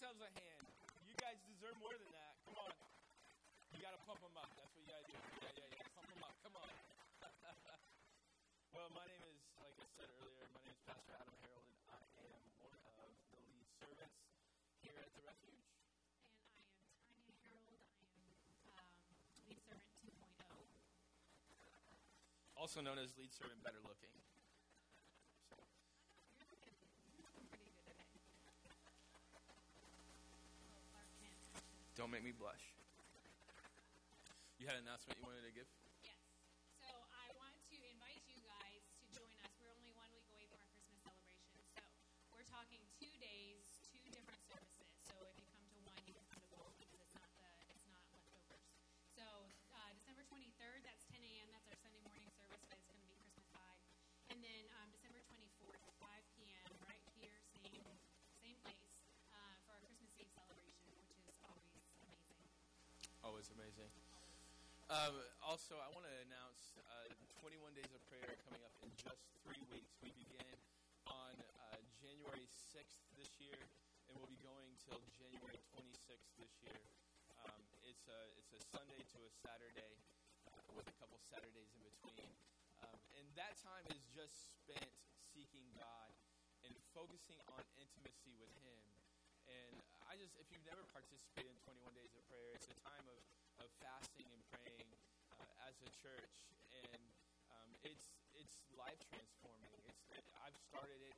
yourselves a hand. You guys deserve more than that. Come on. You got to pump them up. That's what you got to do. Yeah, yeah, yeah. Pump them up. Come on. well, my name is, like I said earlier, my name is Pastor Adam Harold, and I am one of the lead servants here at the Refuge. And I am Tanya Harold. I am um, lead servant 2.0. Also known as lead servant Better Looking. So, You're looking pretty good today. Little Clark Kent action. Don't make me blush. You had an announcement you wanted to give? Always amazing. Um, also, I want to announce uh, 21 Days of Prayer coming up in just three weeks. We begin on uh, January 6th this year, and we'll be going till January 26th this year. Um, it's, a, it's a Sunday to a Saturday uh, with a couple Saturdays in between. Um, and that time is just spent seeking God and focusing on intimacy with Him. And I just, if you've never participated in 21 Days of Prayer, it's a time of, of fasting and praying uh, as a church. And um, it's, it's life transforming. It's, I've started it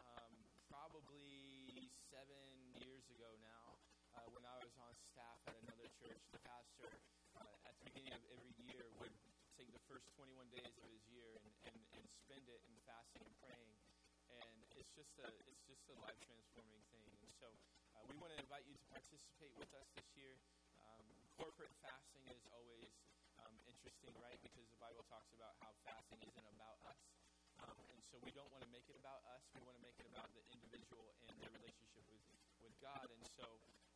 um, probably seven years ago now uh, when I was on staff at another church. The pastor, uh, at the beginning of every year, would take the first 21 days of his year and, and, and spend it in fasting and praying. And it's just a, it's just a life transforming thing. And so uh, we want to invite you to participate with us this year. Um, corporate fasting is always um, interesting, right? Because the Bible talks about how fasting isn't about us. Um, and so we don't want to make it about us. We want to make it about the individual and their relationship with, with God. And so,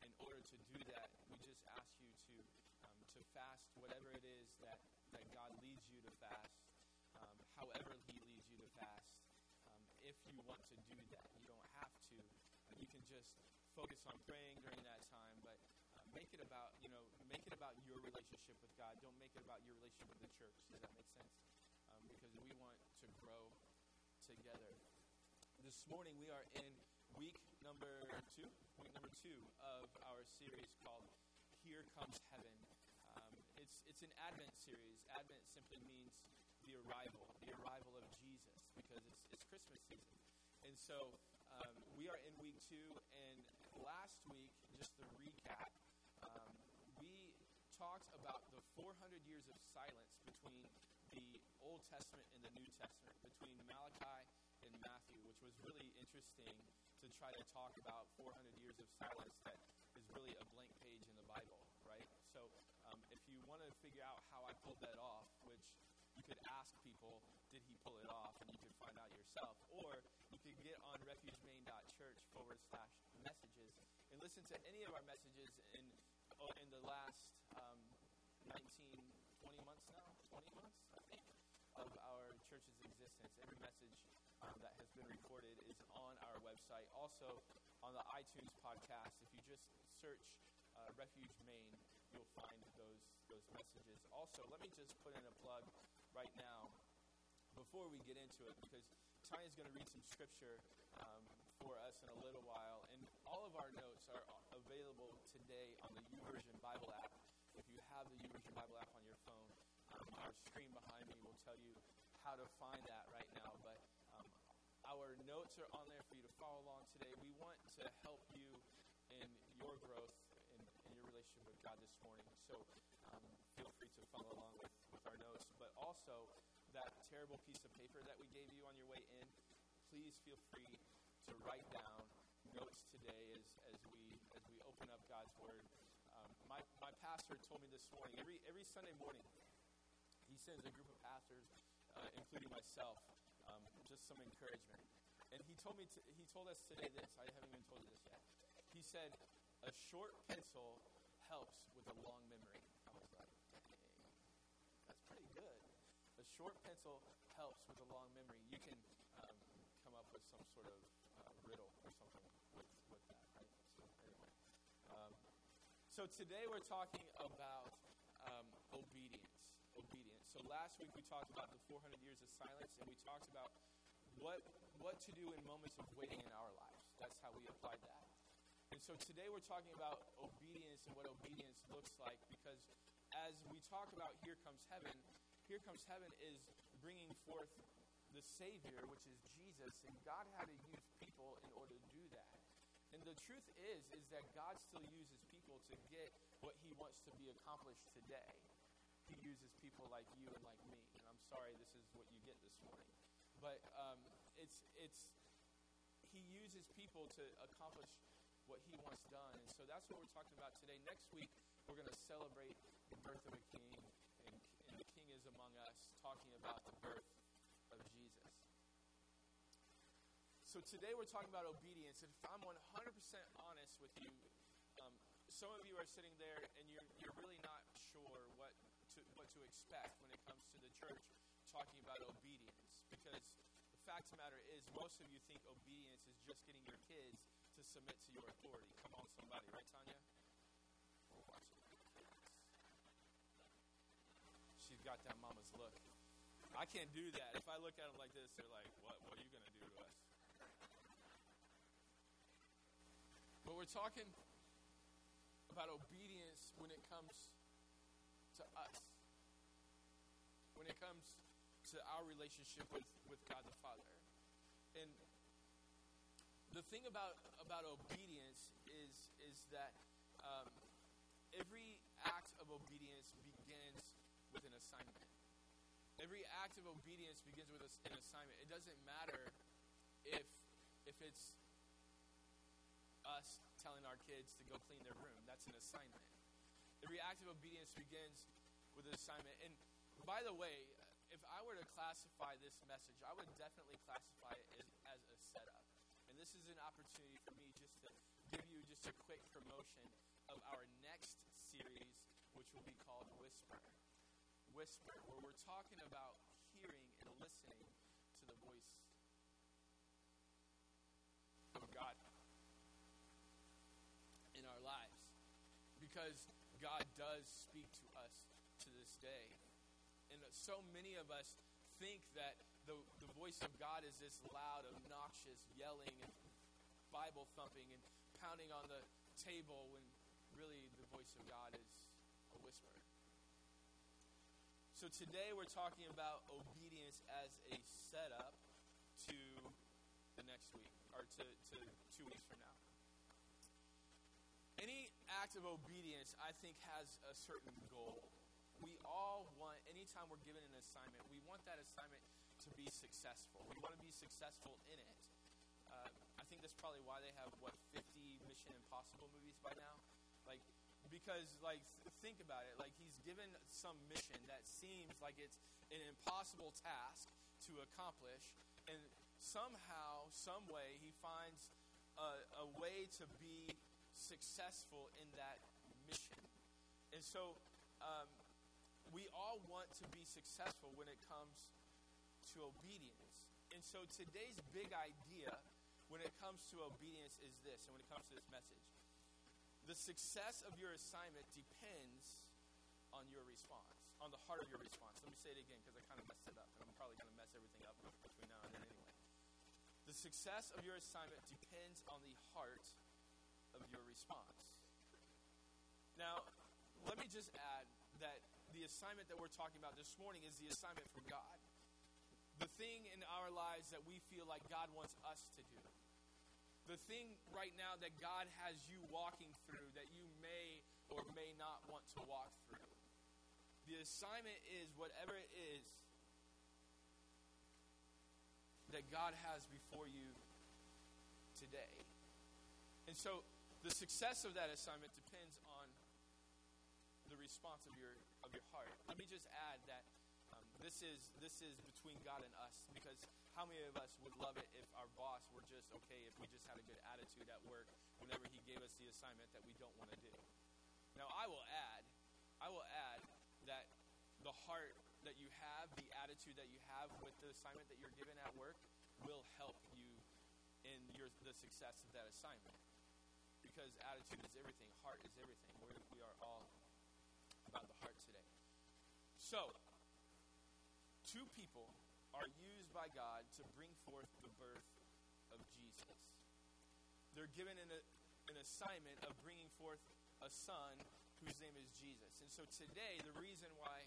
in order to do that, we just ask you to um, to fast whatever it is that, that God leads you to fast, um, however He leads you to fast. Um, if you want to do that, you don't have to. You can just focus on praying during that time, but uh, make it about you know make it about your relationship with God. Don't make it about your relationship with the church. Does that make sense? Um, because we want to grow together. This morning we are in week number two, week number two of our series called "Here Comes Heaven." Um, it's it's an Advent series. Advent simply means the arrival, the arrival of Jesus, because it's it's Christmas season, and so um, we are in week two. And last week, just the recap, um, we talked about the 400 years of silence between the Old Testament and the New Testament, between Malachi and Matthew, which was really interesting to try to talk about 400 years of silence that is really a blank page in the Bible, right? So um, if you want to figure out how I pulled that off, which you could ask people, did he pull it off, and you could find out yourself, or you could get on refugemain.church forward slash listen to any of our messages in oh, in the last um, 19, 20 months now, 20 months, I think, of our church's existence. Every message um, that has been recorded is on our website. Also, on the iTunes podcast, if you just search uh, Refuge Maine, you'll find those those messages. Also, let me just put in a plug right now before we get into it, because Tanya's going to read some scripture um, for us in a little while, all of our notes are available today on the YouVersion Bible app. If you have the YouVersion Bible app on your phone, um, our screen behind me will tell you how to find that right now. But um, our notes are on there for you to follow along today. We want to help you in your growth in, in your relationship with God this morning. So um, feel free to follow along with, with our notes. But also, that terrible piece of paper that we gave you on your way in, please feel free to write down notes today as, as we as we open up God's Word. Um, my, my pastor told me this morning, every, every Sunday morning, he sends a group of pastors, uh, including myself, um, just some encouragement. And he told me to, he told us today this. I haven't even told you this yet. He said, "A short pencil helps with a long memory." I was like, "Dang, that's pretty good." A short pencil helps with a long memory. You can um, come up with some sort of riddle or something with, with that, right? So anyway. Um, so today we're talking about um, obedience. Obedience. So last week we talked about the 400 years of silence, and we talked about what what to do in moments of waiting in our lives. That's how we applied that. And so today we're talking about obedience and what obedience looks like because as we talk about here comes heaven, here comes heaven is bringing forth the Savior, which is Jesus, and God had to use people in order to do that. And the truth is, is that God still uses people to get what He wants to be accomplished today. He uses people like you and like me, and I'm sorry this is what you get this morning, but um, it's it's He uses people to accomplish what He wants done, and so that's what we're talking about today. Next week we're going to celebrate the birth of a king, and, and the king is among us, talking about the birth of Jesus. So today we're talking about obedience, and if I'm 100% honest with you, um, some of you are sitting there and you're, you're really not sure what to, what to expect when it comes to the church talking about obedience. Because the fact of the matter is, most of you think obedience is just getting your kids to submit to your authority. Come on, somebody, right, Tanya? She's got that mama's look. I can't do that. If I look at them like this, they're like, what, what are you going to do to us? But we're talking about obedience when it comes to us, when it comes to our relationship with, with God the Father. And the thing about, about obedience is, is that um, every act of obedience begins with an assignment. Every act of obedience begins with an assignment. It doesn't matter if, if it's us telling our kids to go clean their room. That's an assignment. The reactive obedience begins with an assignment. And by the way, if I were to classify this message, I would definitely classify it as, as a setup. And this is an opportunity for me just to give you just a quick promotion of our next series, which will be called Whisper. Whisper, where we're talking about hearing and listening to the voice of God in our lives. Because God does speak to us to this day. And so many of us think that the, the voice of God is this loud, obnoxious yelling and Bible thumping and pounding on the table when really the voice of God is a whisper. So today we're talking about obedience as a setup to the next week, or to, to two weeks from now. Any act of obedience, I think, has a certain goal. We all want, anytime we're given an assignment, we want that assignment to be successful. We want to be successful in it. Uh, I think that's probably why they have, what, 50 Mission Impossible movies by now? Like, because like think about it like he's given some mission that seems like it's an impossible task to accomplish and somehow some way he finds a, a way to be successful in that mission and so um, we all want to be successful when it comes to obedience and so today's big idea when it comes to obedience is this and when it comes to this message the success of your assignment depends on your response, on the heart of your response. Let me say it again because I kind of messed it up, and I'm probably going to mess everything up between now and then anyway. The success of your assignment depends on the heart of your response. Now, let me just add that the assignment that we're talking about this morning is the assignment from God. The thing in our lives that we feel like God wants us to do the thing right now that God has you walking through that you may or may not want to walk through. The assignment is whatever it is that God has before you today. And so the success of that assignment depends on the response of your of your heart. Let me just add that um, this is this is between God and us because how many of us would love it if our boss were just okay if we just had a good attitude at work whenever he gave us the assignment that we don't want to do? Now, I will add, I will add that the heart that you have, the attitude that you have with the assignment that you're given at work will help you in your, the success of that assignment. Because attitude is everything, heart is everything. We're, we are all about the heart today. So, two people are used by God to bring forth the birth of Jesus. They're given an, an assignment of bringing forth a son whose name is Jesus. And so today, the reason why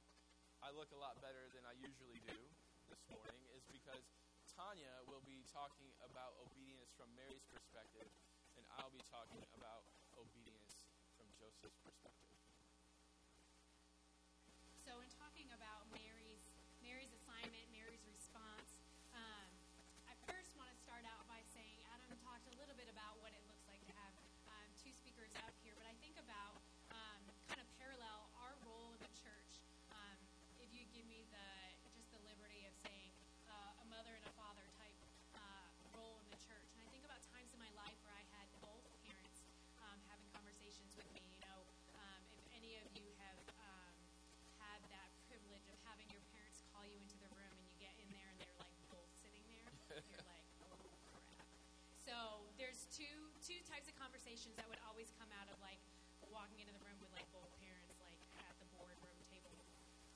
I look a lot better than I usually do this morning is because Tanya will be talking about obedience from Mary's perspective, I'll be talking about obedience from Joseph's perspective. Types of conversations that would always come out of like walking into the room with like both parents like at the boardroom table.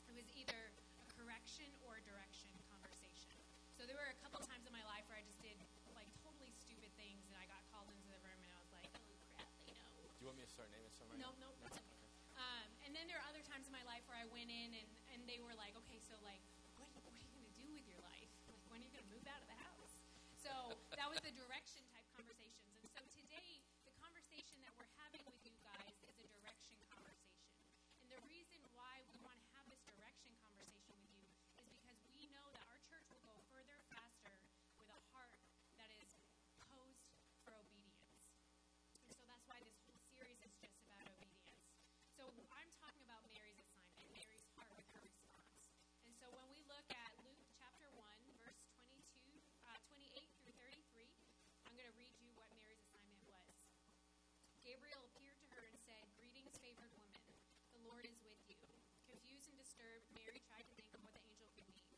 It was either a correction or a direction conversation. So there were a couple times in my life where I just did like totally stupid things and I got called into the room and I was like, oh crap, they know. Do you want me to start naming some right No, now? no, that's okay. Um, and then there are other times in my life where I went in and, and they were like, okay, so like, what, what are you going to do with your life? Like, when are you going to move out of the house? So that was the direction disturbed, Mary tried to think of what the angel could mean.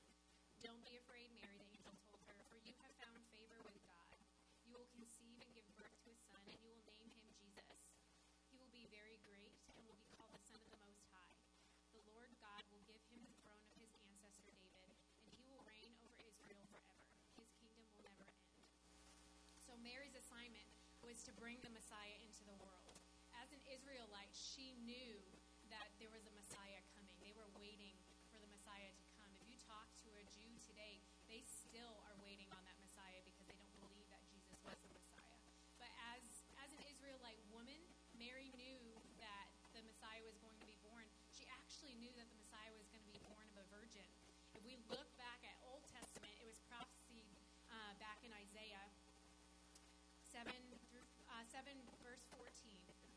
Don't be afraid, Mary, the angel told her, for you have found favor with God. You will conceive and give birth to a son, and you will name him Jesus. He will be very great and will be called the Son of the Most High. The Lord God will give him the throne of his ancestor David, and he will reign over Israel forever. His kingdom will never end. So Mary's assignment was to bring the Messiah into the world. As an Israelite, she knew that there was a Messiah knew that the Messiah was going to be born of a virgin. If we look back at Old Testament, it was prophesied uh, back in Isaiah 7 through uh, 7 verse 14.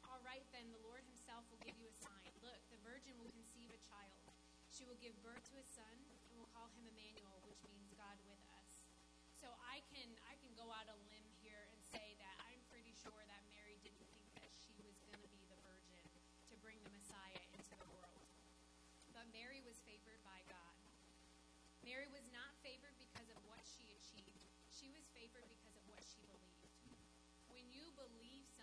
All right then, the Lord himself will give you a sign. Look, the virgin will conceive a child. She will give birth to a son and will call him Emmanuel, which means God with us. So I can When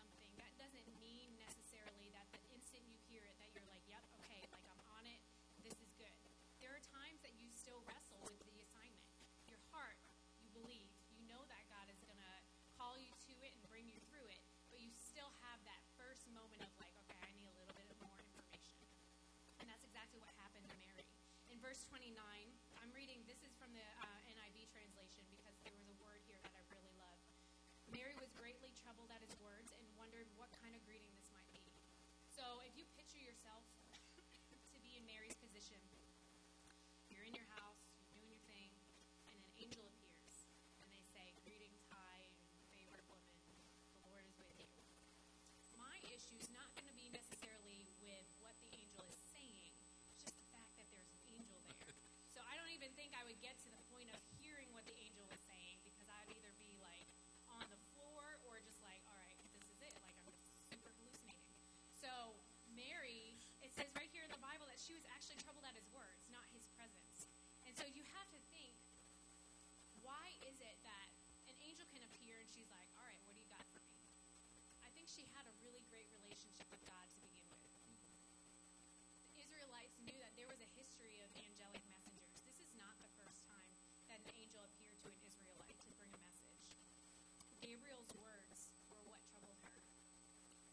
she had a really great relationship with God to begin with. The Israelites knew that there was a history of angelic messengers. This is not the first time that an angel appeared to an Israelite to bring a message. Gabriel's words were what troubled her.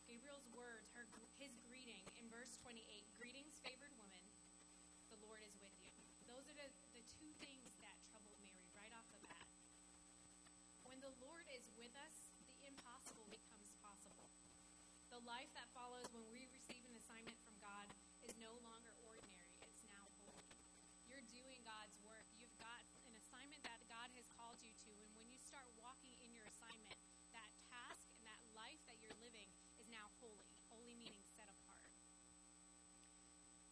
Gabriel's words, her, his greeting in verse 28 Greetings, favored woman, the Lord is with you. Those are the, the two things that troubled Mary right off the bat. When the Lord is with us, the impossible becomes. Life that follows when we receive an assignment from God is no longer ordinary, it's now holy. You're doing God's work. You've got an assignment that God has called you to, and when you start walking in your assignment, that task and that life that you're living is now holy. Holy meaning set apart.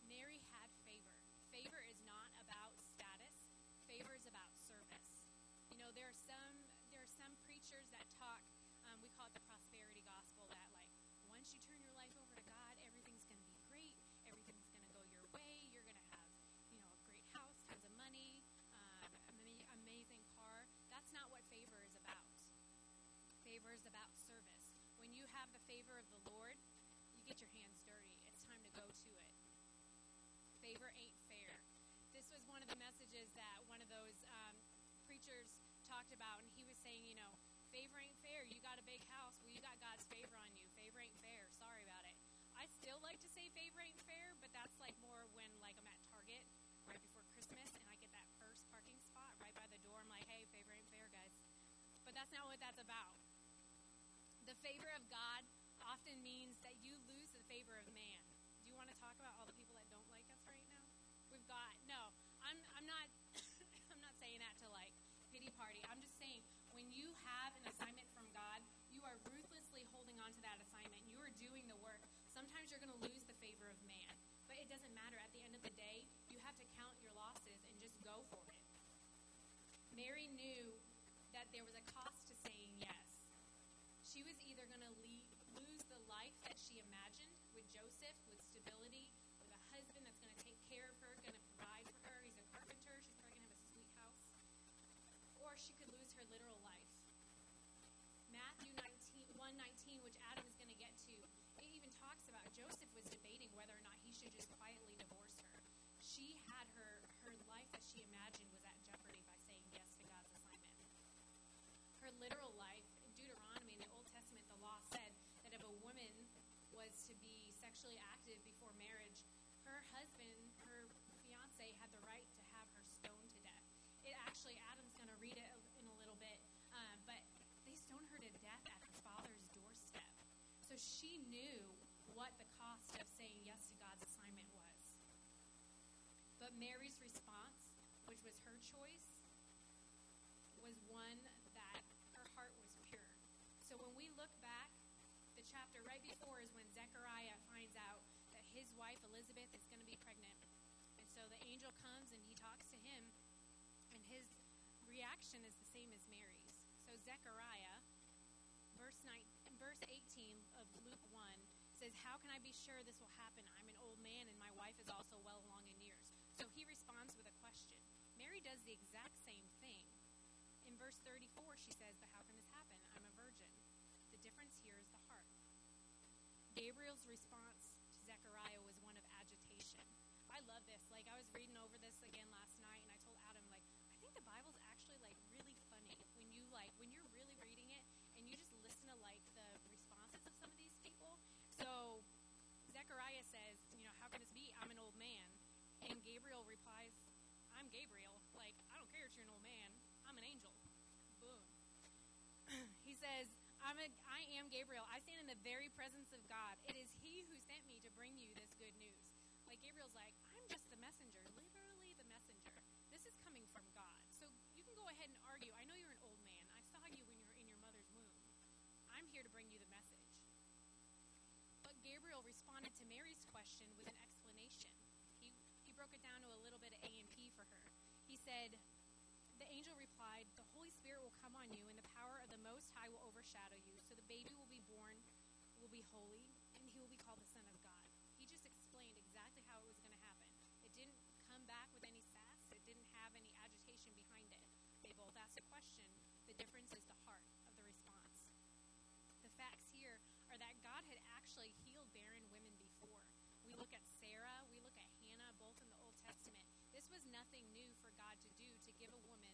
Mary had favor. Favor is not about status. Favor is about service. You know, there are some there are some preachers that once you turn your life over to God, everything's going to be great. Everything's going to go your way. You're going to have you know a great house, tons of money, um, ama- amazing car. That's not what favor is about. Favor is about service. When you have the favor of the Lord, you get your hands dirty. It's time to go to it. Favor ain't fair. This was one of the messages that one of those um, preachers talked about, and he was saying, you know, favor ain't fair. You got a big house. Well, say fair, but that's like more when like I'm at Target right before Christmas and I get that first parking spot right by the door. I'm like, hey, favor ain't fair, guys. But that's not what that's about. The favor of God often means that you lose the favor of man. Do you want to talk about all the people that don't like us right now? We've got no. I'm I'm not I'm not saying that to like pity party. I'm just saying when you have an assignment from God, you are ruthlessly holding on to that assignment. You are doing the work. Sometimes you're going to lose the favor of man, but it doesn't matter. At the end of the day, you have to count your losses and just go for it. Mary knew that there was a cost to saying yes. She was either going to lose the life that she imagined with Joseph, with stability, with a husband that's going to take care of her, going to provide for her. He's a carpenter. She's probably going to have a sweet house. Or she could lose her literal life. Matthew 19, 119, which Adam is going to get to, it even talks about Joseph was debating whether or not should just quietly divorce her. She had her, her life that she imagined was at jeopardy by saying yes to God's assignment. Her literal life, in Deuteronomy, in the Old Testament, the law said that if a woman was to be sexually active before marriage, her husband, her fiance, had the right to have her stoned to death. It actually, Adam's going to read it in a little bit, um, but they stoned her to death at her father's doorstep. So she knew what the cost of saying yes to God's assignment was. But Mary's response, which was her choice, was one that her heart was pure. So when we look back, the chapter right before is when Zechariah finds out that his wife Elizabeth is going to be pregnant. And so the angel comes and he talks to him, and his reaction is the same as Mary's. So Zechariah, verse 9, verse 18 of Luke 1 says, "How can I be sure this will happen? I'm an old man and my wife is also well along in years." So he responds with a question. Mary does the exact same thing. In verse 34, she says, But how can this happen? I'm a virgin. The difference here is the heart. Gabriel's response to Zechariah was one of agitation. I love this. Like, I was reading over this again last night, and I told Adam, like, I think the Bible's actually, like, really funny when you, like, when you're really reading it and you just listen to, like, the responses of some of these people. So, Zechariah says, you know, how can this be? I'm an old man. And Gabriel replies, I'm Gabriel. Like, I don't care if you're an old man. I'm an angel. Boom. he says, I'm a, I am Gabriel. I stand in the very presence of God. It is He who sent me to bring you this good news. Like Gabriel's like, I'm just the messenger, literally the messenger. This is coming from God. So you can go ahead and argue. I know you're an old man. I saw you when you were in your mother's womb. I'm here to bring you the message. But Gabriel responded to Mary's question with an explanation. He, he broke it down to a little bit of A and P for her. He said, The angel replied, The Holy Spirit will come on you, most High will overshadow you. So the baby will be born, will be holy, and he will be called the Son of God. He just explained exactly how it was going to happen. It didn't come back with any sass, it didn't have any agitation behind it. They both asked a question. The difference is the heart of the response. The facts here are that God had actually healed barren women before. We look at Sarah, we look at Hannah, both in the Old Testament. This was nothing new for God to do to give a woman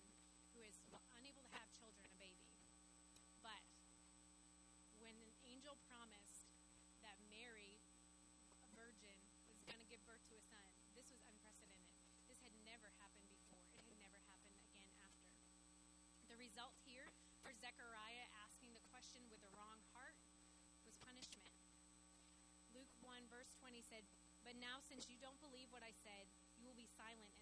result here for Zechariah asking the question with the wrong heart was punishment. Luke 1, verse 20 said, But now, since you don't believe what I said, you will be silent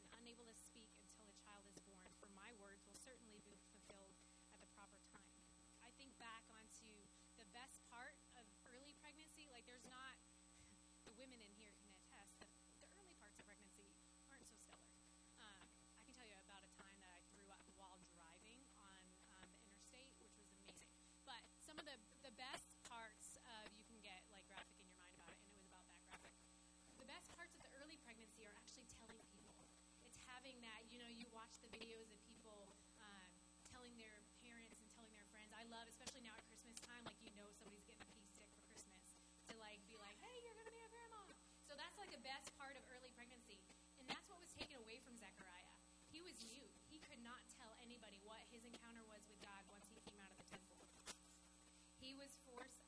know, you watch the videos of people uh, telling their parents and telling their friends. I love, especially now at Christmas time, like you know somebody's getting a piece sick for Christmas to like be like, hey, you're going to be a grandma. So that's like the best part of early pregnancy, and that's what was taken away from Zechariah. He was mute. He could not tell anybody what his encounter was with God once he came out of the temple. He was forced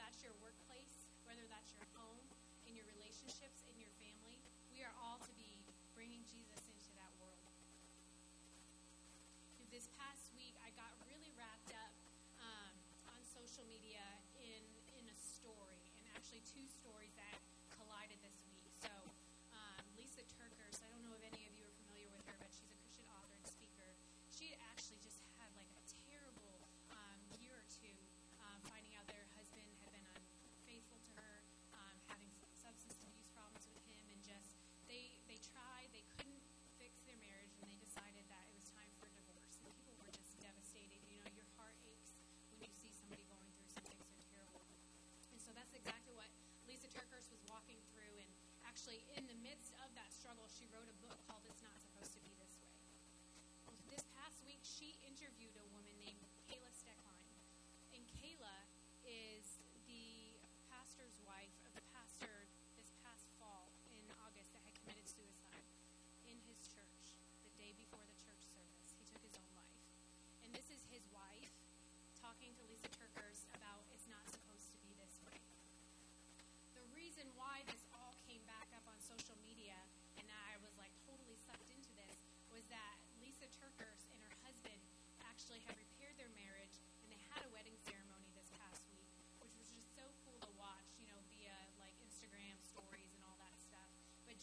that's your workplace, whether that's your home, in your relationships, in your family, we are all to be bringing Jesus into that world. This past week, I got really wrapped up um, on social media in in a story, and actually two stories that collided this week. So, um, Lysa TerKeurst, I don't know if any of you are familiar with her, but she's a Christian author and speaker. She actually, in the midst of that struggle, she wrote a book called It's Not Supposed to Be This Way. This past week, she interviewed a woman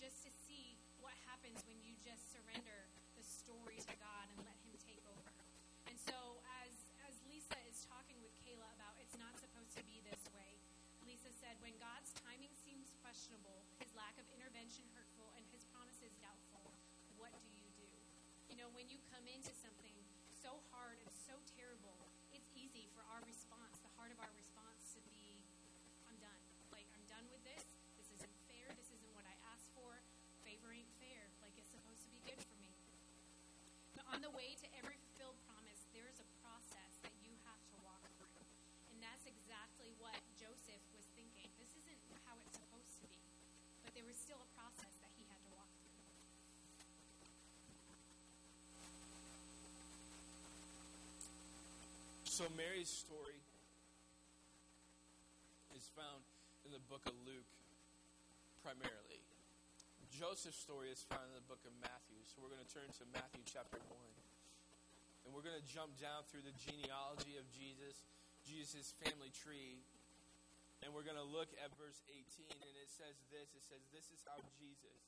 just to see what happens when you just surrender the story to God and let Him take over. And so, as, as Lysa is talking with Kayla about it's not supposed to be this way, Lysa said, When God's timing seems questionable, His lack of intervention hurtful, and His promises doubtful, what do you do? You know, when you come into something so hard and so terrible, So Mary's story is found in the book of Luke primarily. Joseph's story is found in the book of Matthew. So we're going to turn to Matthew chapter 1. And we're going to jump down through the genealogy of Jesus, Jesus' family tree. And we're going to look at verse 18. And it says this it says, This is how Jesus,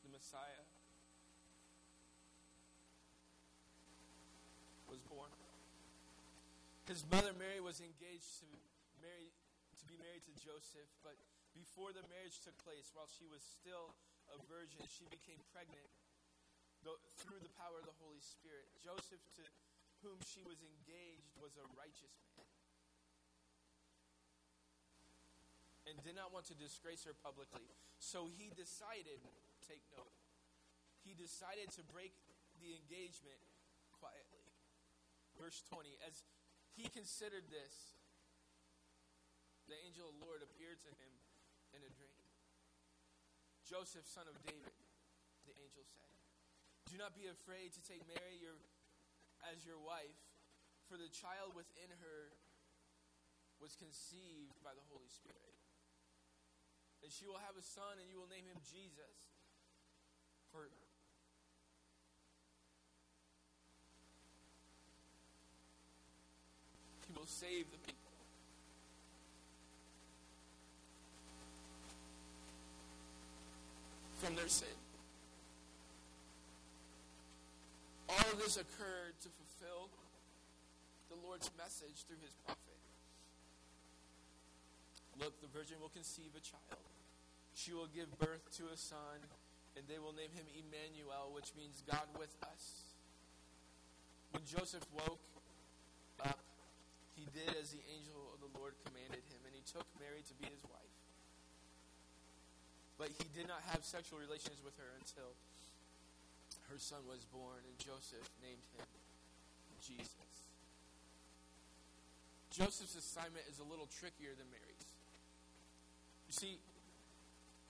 the Messiah, was born. His mother Mary was engaged to marry to be married to Joseph, but before the marriage took place, while she was still a virgin, she became pregnant through the power of the Holy Spirit. Joseph, to whom she was engaged, was a righteous man and did not want to disgrace her publicly. So he decided, take note, he decided to break the engagement quietly. Verse 20, as he considered this, the angel of the Lord appeared to him in a dream. Joseph, son of David, the angel said, Do not be afraid to take Mary your, as your wife, for the child within her was conceived by the Holy Spirit. And she will have a son, and you will name him Jesus. For he will save the people from their sin. All of this occurred to fulfill the Lord's message through his prophet. Look, the virgin will conceive a child. She will give birth to a son, and they will name him Emmanuel, which means God with us. When Joseph woke did as the angel of the Lord commanded him, and he took Mary to be his wife. But he did not have sexual relations with her until her son was born, and Joseph named him Jesus. Joseph's assignment is a little trickier than Mary's. You see,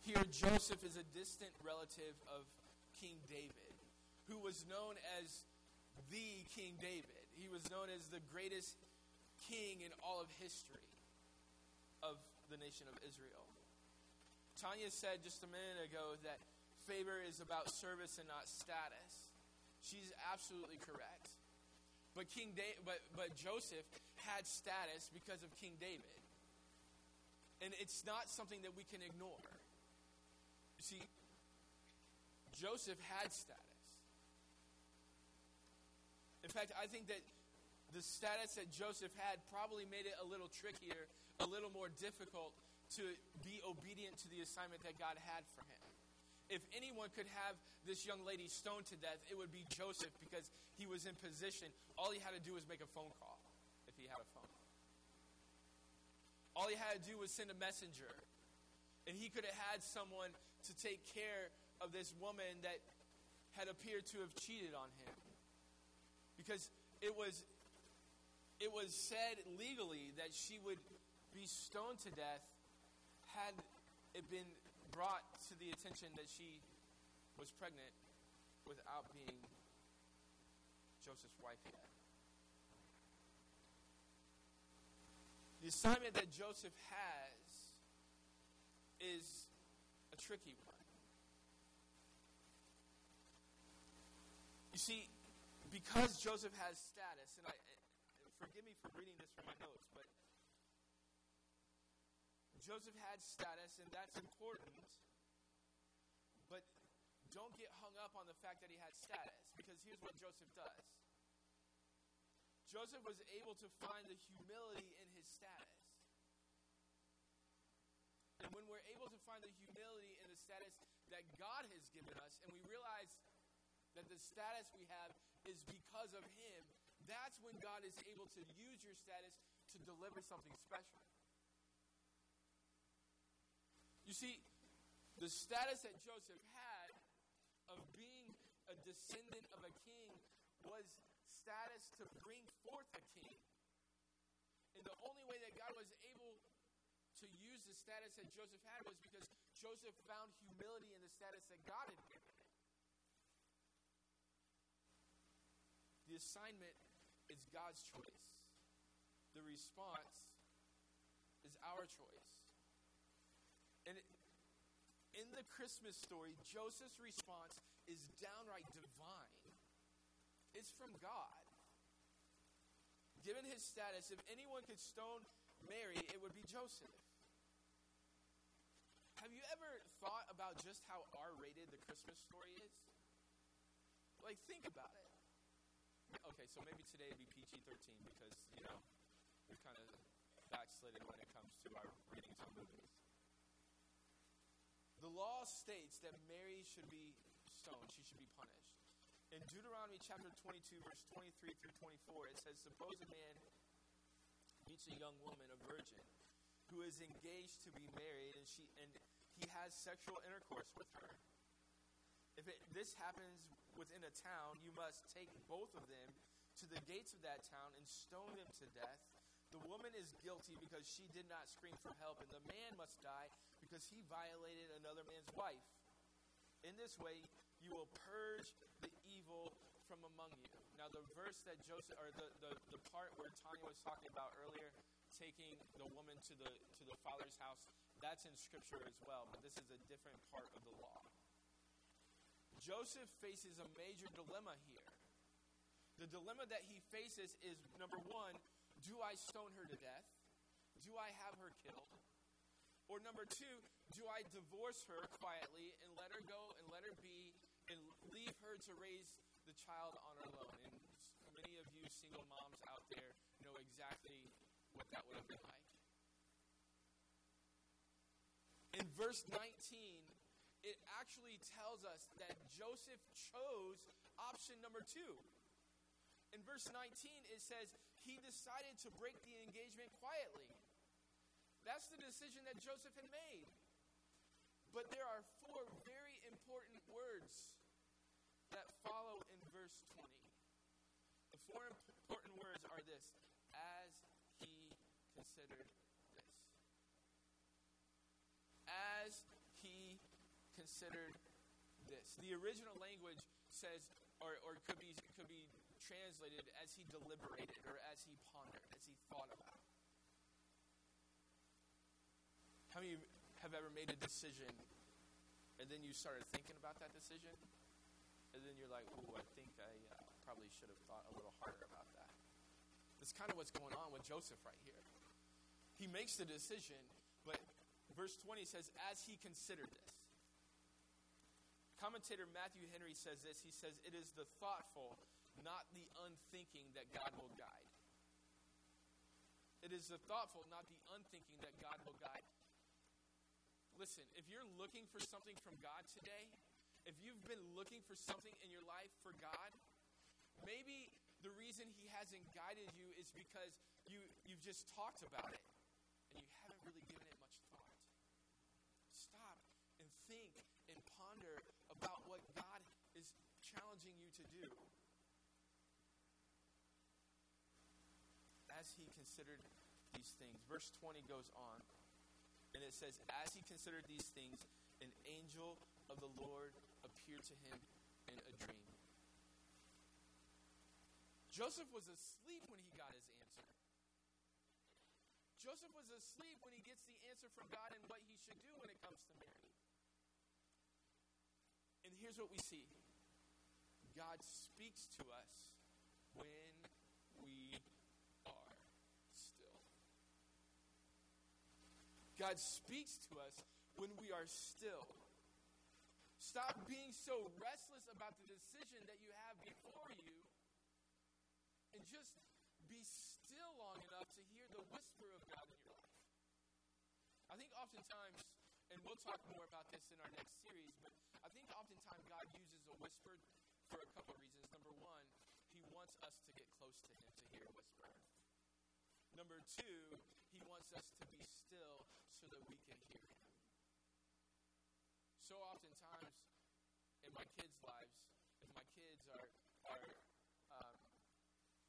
here Joseph is a distant relative of King David, who was known as the King David. He was known as the greatest king in all of history of the nation of Israel. Tanya said just a minute ago that favor is about service and not status. She's absolutely correct. But King da- but but Joseph had status because of King David. And it's not something that we can ignore. You see, Joseph had status. In fact, I think that the status that Joseph had probably made it a little trickier, a little more difficult to be obedient to the assignment that God had for him. If anyone could have this young lady stoned to death, it would be Joseph because he was in position. All he had to do was make a phone call if he had a phone. All he had to do was send a messenger. And he could have had someone to take care of this woman that had appeared to have cheated on him. Because it was it was said legally that she would be stoned to death had it been brought to the attention that she was pregnant without being Joseph's wife yet. The assignment that Joseph has is a tricky one. You see, because Joseph has status, and I forgive me for reading this from my notes, but Joseph had status, and that's important. But don't get hung up on the fact that he had status, because here's what Joseph does Joseph was able to find the humility in his status. And when we're able to find the humility in the status that God has given us, and we realize that the status we have is because of Him, that's when God is able to use your status to deliver something special. You see, the status that Joseph had of being a descendant of a king was status to bring forth a king. And the only way that God was able to use the status that Joseph had was because Joseph found humility in the status that God had given him. The assignment is God's choice, the response is our choice. And in the Christmas story, Joseph's response is downright divine. It's from God. Given his status, if anyone could stone Mary, it would be Joseph. Have you ever thought about just how R rated the Christmas story is? Like, think about it. Okay, so maybe today it'd be PG 13 because, you know, we're kind of backslidden when it comes to our readings of movies. The law states that Mary should be stoned, she should be punished. In Deuteronomy chapter 22, verse 23 through 24, it says, Suppose a man meets a young woman, a virgin, who is engaged to be married, and she and he has sexual intercourse with her. If it, this happens within a town, you must take both of them to the gates of that town and stone them to death. The woman is guilty because she did not scream for help, and the man must die because he violated another man's wife. In this way, you will purge the evil from among you. Now, the verse that Joseph, or the, the, the part where Tanya was talking about earlier, taking the woman to the, to the father's house, that's in Scripture as well, but this is a different part of the law. Joseph faces a major dilemma here. The dilemma that he faces is number one, do I stone her to death? Do I have her killed? Or number two, do I divorce her quietly and let her go and let her be and leave her to raise the child on her own? And many of you single moms out there know exactly what that would have been like. In verse 19, it actually tells us that Joseph chose option number two. In verse 19, it says he decided to break the engagement quietly. That's the decision that Joseph had made. But there are four very important words that follow in verse 20. The four important words are this as he considered this. As considered this. The original language says, or, or could, be, could be translated as he deliberated or as he pondered, as he thought about. How many have ever made a decision and then you started thinking about that decision? And then you're like, ooh, I think I uh, probably should have thought a little harder about that. That's kind of what's going on with Joseph right here. He makes the decision, but verse 20 says, as he considered this. Commentator Matthew Henry says this. He says, It is the thoughtful, not the unthinking, that God will guide. It is the thoughtful, not the unthinking, that God will guide. Listen, if you're looking for something from God today, if you've been looking for something in your life for God, maybe the reason He hasn't guided you is because you, you've just talked about it and you haven't really given it much thought. Stop and think and ponder about what God is challenging you to do. As He considered these things, verse 20 goes on. And it says, As he considered these things, an angel of the Lord appeared to him in a dream. Joseph was asleep when he got his answer. Joseph was asleep when he gets the answer from God and what he should do when it comes to Mary. And here's what we see God speaks to us when we are still. God speaks to us when we are still. Stop being so restless about the decision that you have before you and just be still long enough to hear the whisper of God in your life. I think oftentimes, and we'll talk more about this in our next series, but I think oftentimes God uses a whisper for a couple of reasons. Number one, He wants us to get close to Him to hear a whisper. Number two, He wants us to be still so that we can hear him. So oftentimes in my kids' lives, if my kids are are um,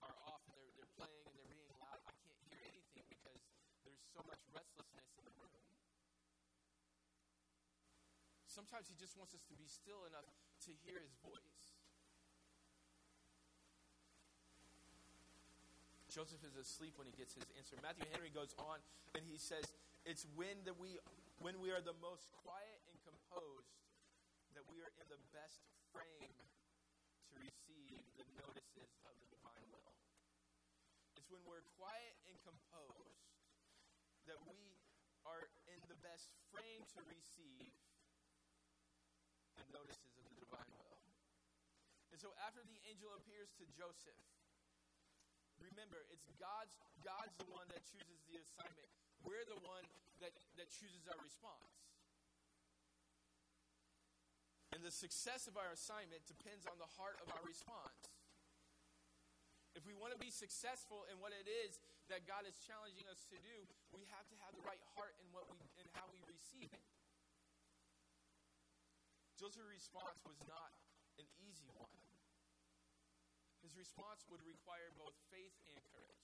are off and they're they're playing and they're being loud, I can't hear anything because there's so much restlessness in the room. Sometimes he just wants us to be still enough to hear his voice. Joseph is asleep when he gets his answer. Matthew Henry goes on and he says, It's when that we when we are the most quiet and composed that we are in the best frame to receive the notices of the divine will. It's when we're quiet and composed that we are in the best frame to receive the notices of the divine will. And so after the angel appears to Joseph, remember it's God's God's the one that chooses the assignment. We're the one that, that chooses our response. And the success of our assignment depends on the heart of our response. If we want to be successful in what it is that God is challenging us to do, we have to have the right heart in what we in how we receive it. Joseph's response was not an easy one. His response would require both faith and courage.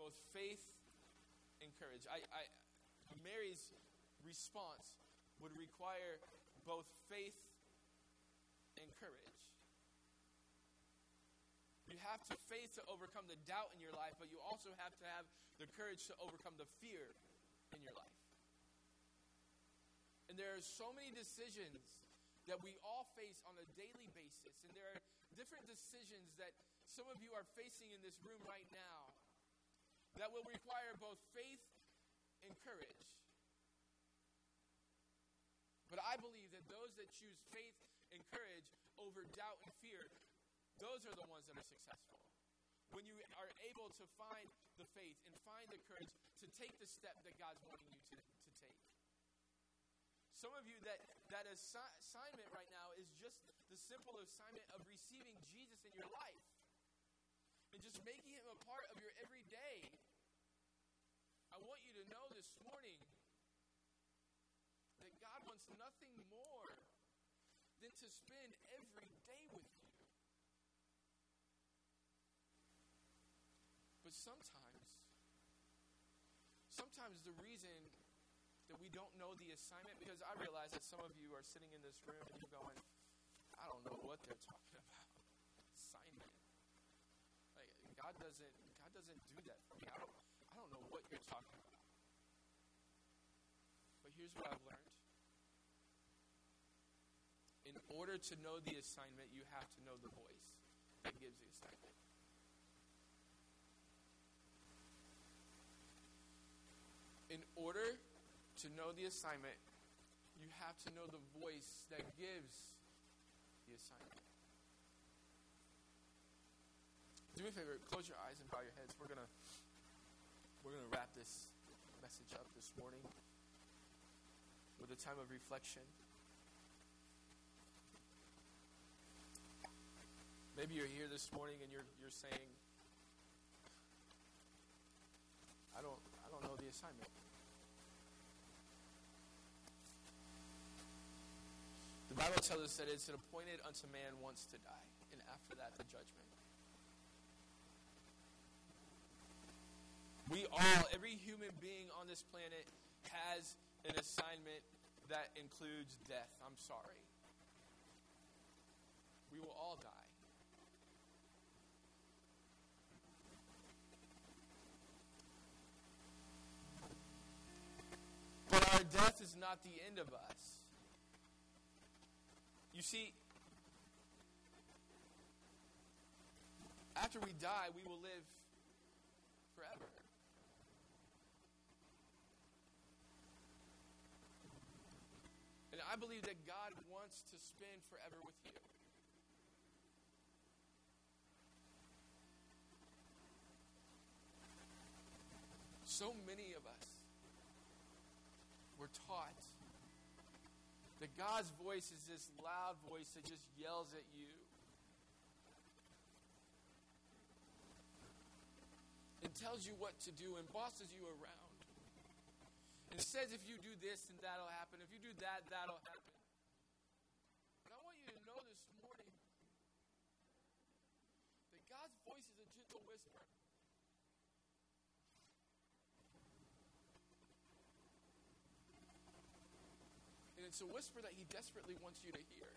Both faith and courage. I, I, Mary's response would require both faith and courage. You have to faith to overcome the doubt in your life, but you also have to have the courage to overcome the fear in your life. And there are so many decisions that we all face on a daily basis. And there are different decisions that some of you are facing in this room right now that will require both faith and courage. But I believe that those that choose faith and courage over doubt and fear those are the ones that are successful. When you are able to find the faith and find the courage to take the step that God's wanting you to. Some of you, that, that assi- assignment right now is just the simple assignment of receiving Jesus in your life and just making him a part of your everyday. I want you to know this morning that God wants nothing more than to spend every day with you. But sometimes, sometimes the reason that we don't know the assignment, because I realize that some of you are sitting in this room and you're going, I don't know what they're talking about. Assignment. Like God doesn't God doesn't do that for me. I don't I don't know what you're talking about. But here's what I've learned. In order to know the assignment, you have to know the voice that gives the assignment. in order to know the assignment, you have to know the voice that gives the assignment. Do me a favor, close your eyes and bow your heads. We're gonna we're gonna wrap this message up this morning with a time of reflection. Maybe you're here this morning and you're you're saying, I don't I don't know the assignment. Bible tells us that it's appointed unto man once to die, and after that, the judgment. We all, every human being on this planet, has an assignment that includes death. I'm sorry. We will all die. But our death is not the end of us. You see, after we die, we will live forever. And I believe that God wants to spend forever with you. So many of us were taught that God's voice is this loud voice that just yells at you. And tells you what to do and bosses you around. And says if you do this, then that'll happen. If you do that, that'll happen. And I want you to know this morning that God's voice is a gentle whisper. it's a whisper that He desperately wants you to hear.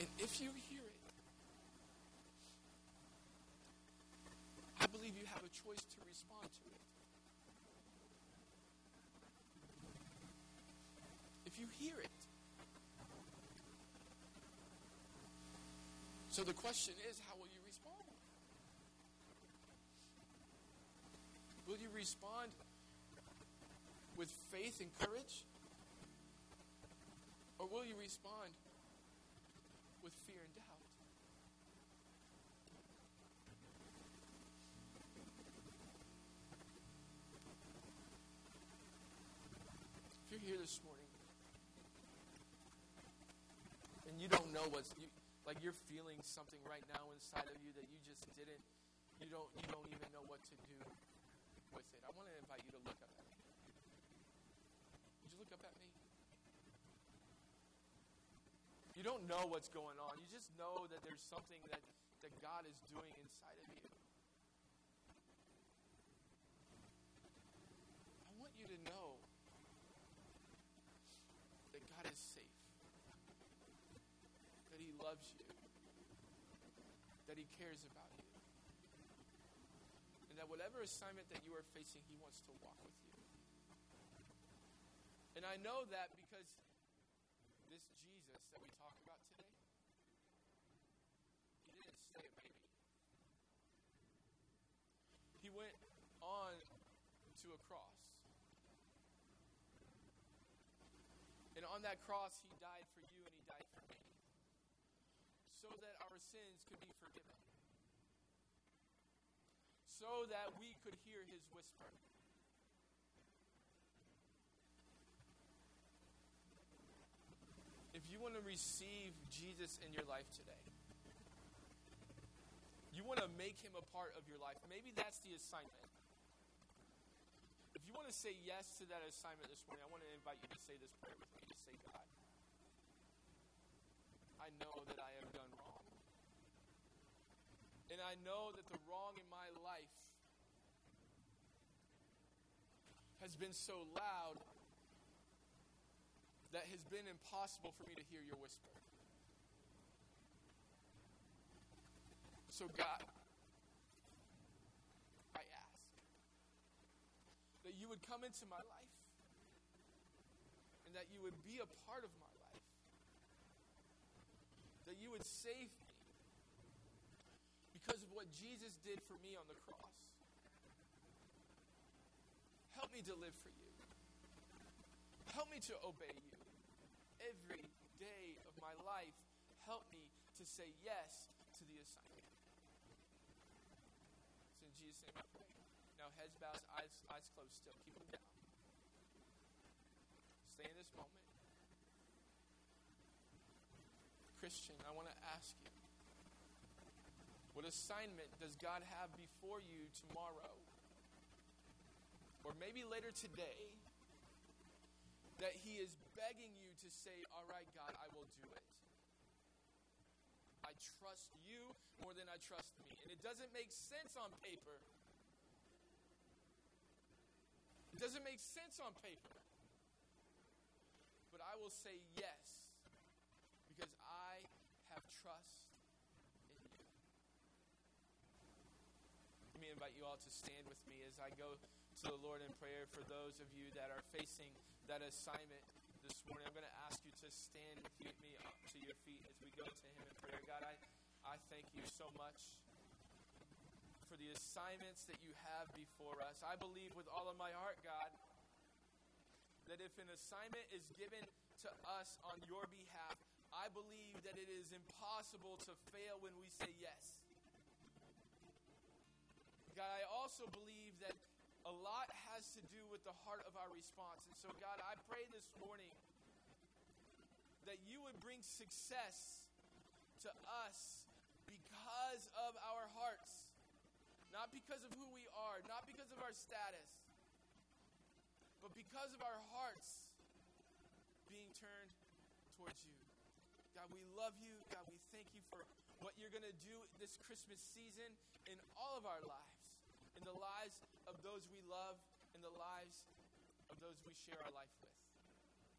And if you hear it, I believe you have a choice to respond to it. If you hear it. So the question is, how will you respond? Will you respond with faith and courage? Or will you respond with fear and doubt? If you're here this morning and you don't know what's you, like you're feeling something right now inside of you that you just didn't you don't you don't even know what to do with it. I want to invite you to look up at me. Would you look up at me? You don't know what's going on. You just know that there's something that, that God is doing inside of you. I want you to know that God is safe, that He loves you, that He cares about you, that whatever assignment that you are facing, He wants to walk with you. And I know that because this Jesus that we talk about today, he didn't stay a baby. He went on to a cross. And on that cross, he died for you and he died for me. So that our sins could be forgiven. So that we could hear his whisper. If you want to receive Jesus in your life today, you want to make him a part of your life. Maybe that's the assignment. If you want to say yes to that assignment this morning, I want to invite you to say this prayer with me. To say, God, I know that I have done wrong. And I know that the wrong in my life has been so loud that it has been impossible for me to hear your whisper. So, God, I ask that you would come into my life and that you would be a part of my life, that you would save because of what Jesus did for me on the cross. Help me to live for you. Help me to obey you every day of my life. Help me to say yes to the assignment. It's in Jesus' name I pray. Now, heads bowed, eyes, eyes closed still. Keep them down. Stay in this moment. Christian, I want to ask you what assignment does God have before you tomorrow? Or maybe later today that He is begging you to say, All right, God, I will do it. I trust you more than I trust me. And it doesn't make sense on paper. It doesn't make sense on paper. But I will say yes because I have trust in you. Let invite you all to stand with me as I go to the Lord in prayer for those of you that are facing that assignment this morning. I'm going to ask you to stand with me up to your feet as we go to Him in prayer. God, I, I thank you so much for the assignments that you have before us. I believe with all of my heart, God, that if an assignment is given to us on your behalf, I believe that it is impossible to fail when we say yes. God, I also believe that a lot has to do with the heart of our response. And so, God, I pray this morning that you would bring success to us because of our hearts, not because of who we are, not because of our status, but because of our hearts being turned towards you. God, we love you. God, we thank you for what you're going to do this Christmas season in all of our lives in the lives of those we love, in the lives of those we share our life with.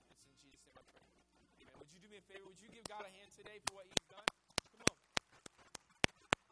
It's in Jesus' name I pray. Amen. Would you do me a favor? Would you give God a hand today for what He's done?